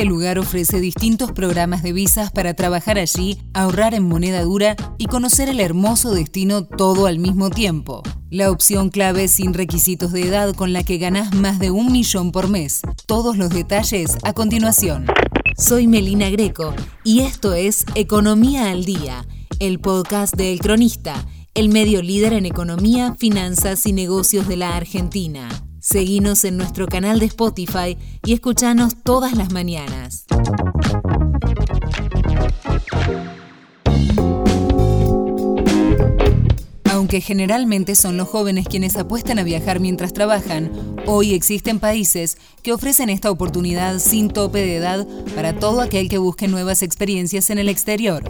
Este lugar ofrece distintos programas de visas para trabajar allí, ahorrar en moneda dura y conocer el hermoso destino todo al mismo tiempo. La opción clave sin requisitos de edad con la que ganás más de un millón por mes. Todos los detalles a continuación. Soy Melina Greco y esto es Economía al Día, el podcast de El Cronista, el medio líder en economía, finanzas y negocios de la Argentina. Seguinos en nuestro canal de Spotify y escuchanos todas las mañanas. Aunque generalmente son los jóvenes quienes apuestan a viajar mientras trabajan, hoy existen países que ofrecen esta oportunidad sin tope de edad para todo aquel que busque nuevas experiencias en el exterior.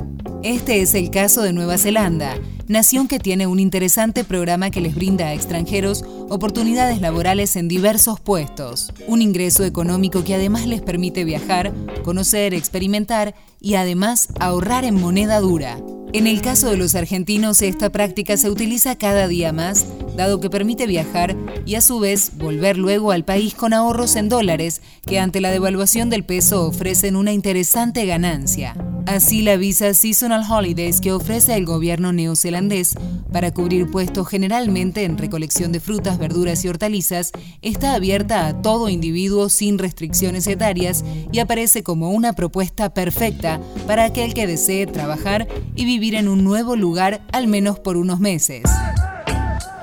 Este es el caso de Nueva Zelanda, nación que tiene un interesante programa que les brinda a extranjeros oportunidades laborales en diversos puestos, un ingreso económico que además les permite viajar, conocer, experimentar y además ahorrar en moneda dura. En el caso de los argentinos, esta práctica se utiliza cada día más, dado que permite viajar y a su vez volver luego al país con ahorros en dólares que ante la devaluación del peso ofrecen una interesante ganancia. Así la visa Seasonal Holidays que ofrece el gobierno neozelandés para cubrir puestos generalmente en recolección de frutas, verduras y hortalizas está abierta a todo individuo sin restricciones etarias y aparece como una propuesta perfecta para aquel que desee trabajar y vivir en un nuevo lugar al menos por unos meses.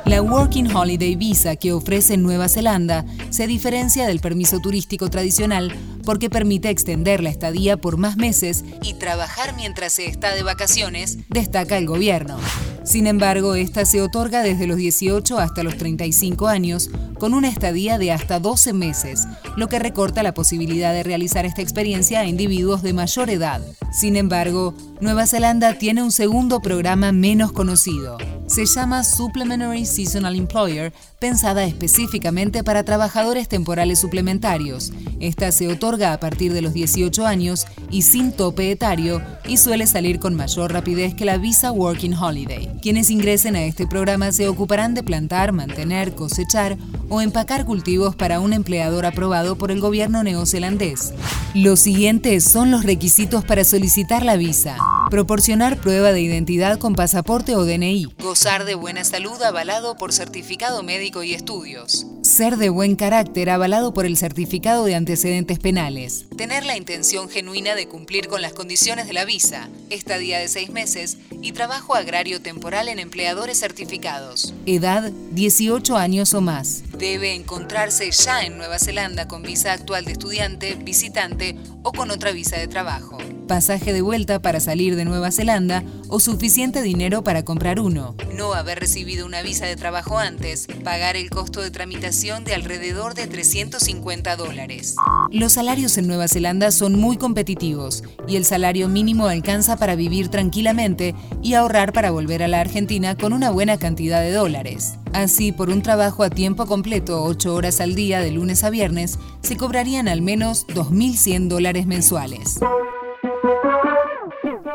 La Working Holiday Visa que ofrece Nueva Zelanda se diferencia del permiso turístico tradicional porque permite extender la estadía por más meses y trabajar mientras se está de vacaciones, destaca el gobierno. Sin embargo, esta se otorga desde los 18 hasta los 35 años, con una estadía de hasta 12 meses, lo que recorta la posibilidad de realizar esta experiencia a individuos de mayor edad. Sin embargo, Nueva Zelanda tiene un segundo programa menos conocido. Se llama Supplementary Seasonal Employer, pensada específicamente para trabajadores temporales suplementarios. Esta se otorga a partir de los 18 años y sin tope etario y suele salir con mayor rapidez que la Visa Working Holiday. Quienes ingresen a este programa se ocuparán de plantar, mantener, cosechar o empacar cultivos para un empleador aprobado por el gobierno neozelandés. Los siguientes son los requisitos para solicitar la visa. Proporcionar prueba de identidad con pasaporte o DNI. Gozar de buena salud avalado por certificado médico y estudios. Ser de buen carácter avalado por el certificado de antecedentes penales. Tener la intención genuina de cumplir con las condiciones de la visa. Estadía de seis meses y trabajo agrario temporal en empleadores certificados. Edad 18 años o más. Debe encontrarse ya en Nueva Zelanda con visa actual de estudiante, visitante o con otra visa de trabajo pasaje de vuelta para salir de Nueva Zelanda o suficiente dinero para comprar uno. No haber recibido una visa de trabajo antes, pagar el costo de tramitación de alrededor de 350 dólares. Los salarios en Nueva Zelanda son muy competitivos y el salario mínimo alcanza para vivir tranquilamente y ahorrar para volver a la Argentina con una buena cantidad de dólares. Así, por un trabajo a tiempo completo, 8 horas al día de lunes a viernes, se cobrarían al menos 2.100 dólares mensuales.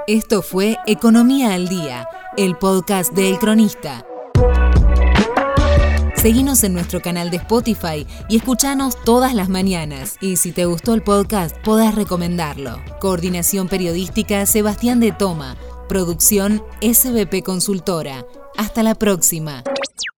Esto fue Economía al Día, el podcast de El Cronista. Seguinos en nuestro canal de Spotify y escuchanos todas las mañanas. Y si te gustó el podcast, podés recomendarlo. Coordinación Periodística Sebastián de Toma. Producción SBP Consultora. Hasta la próxima.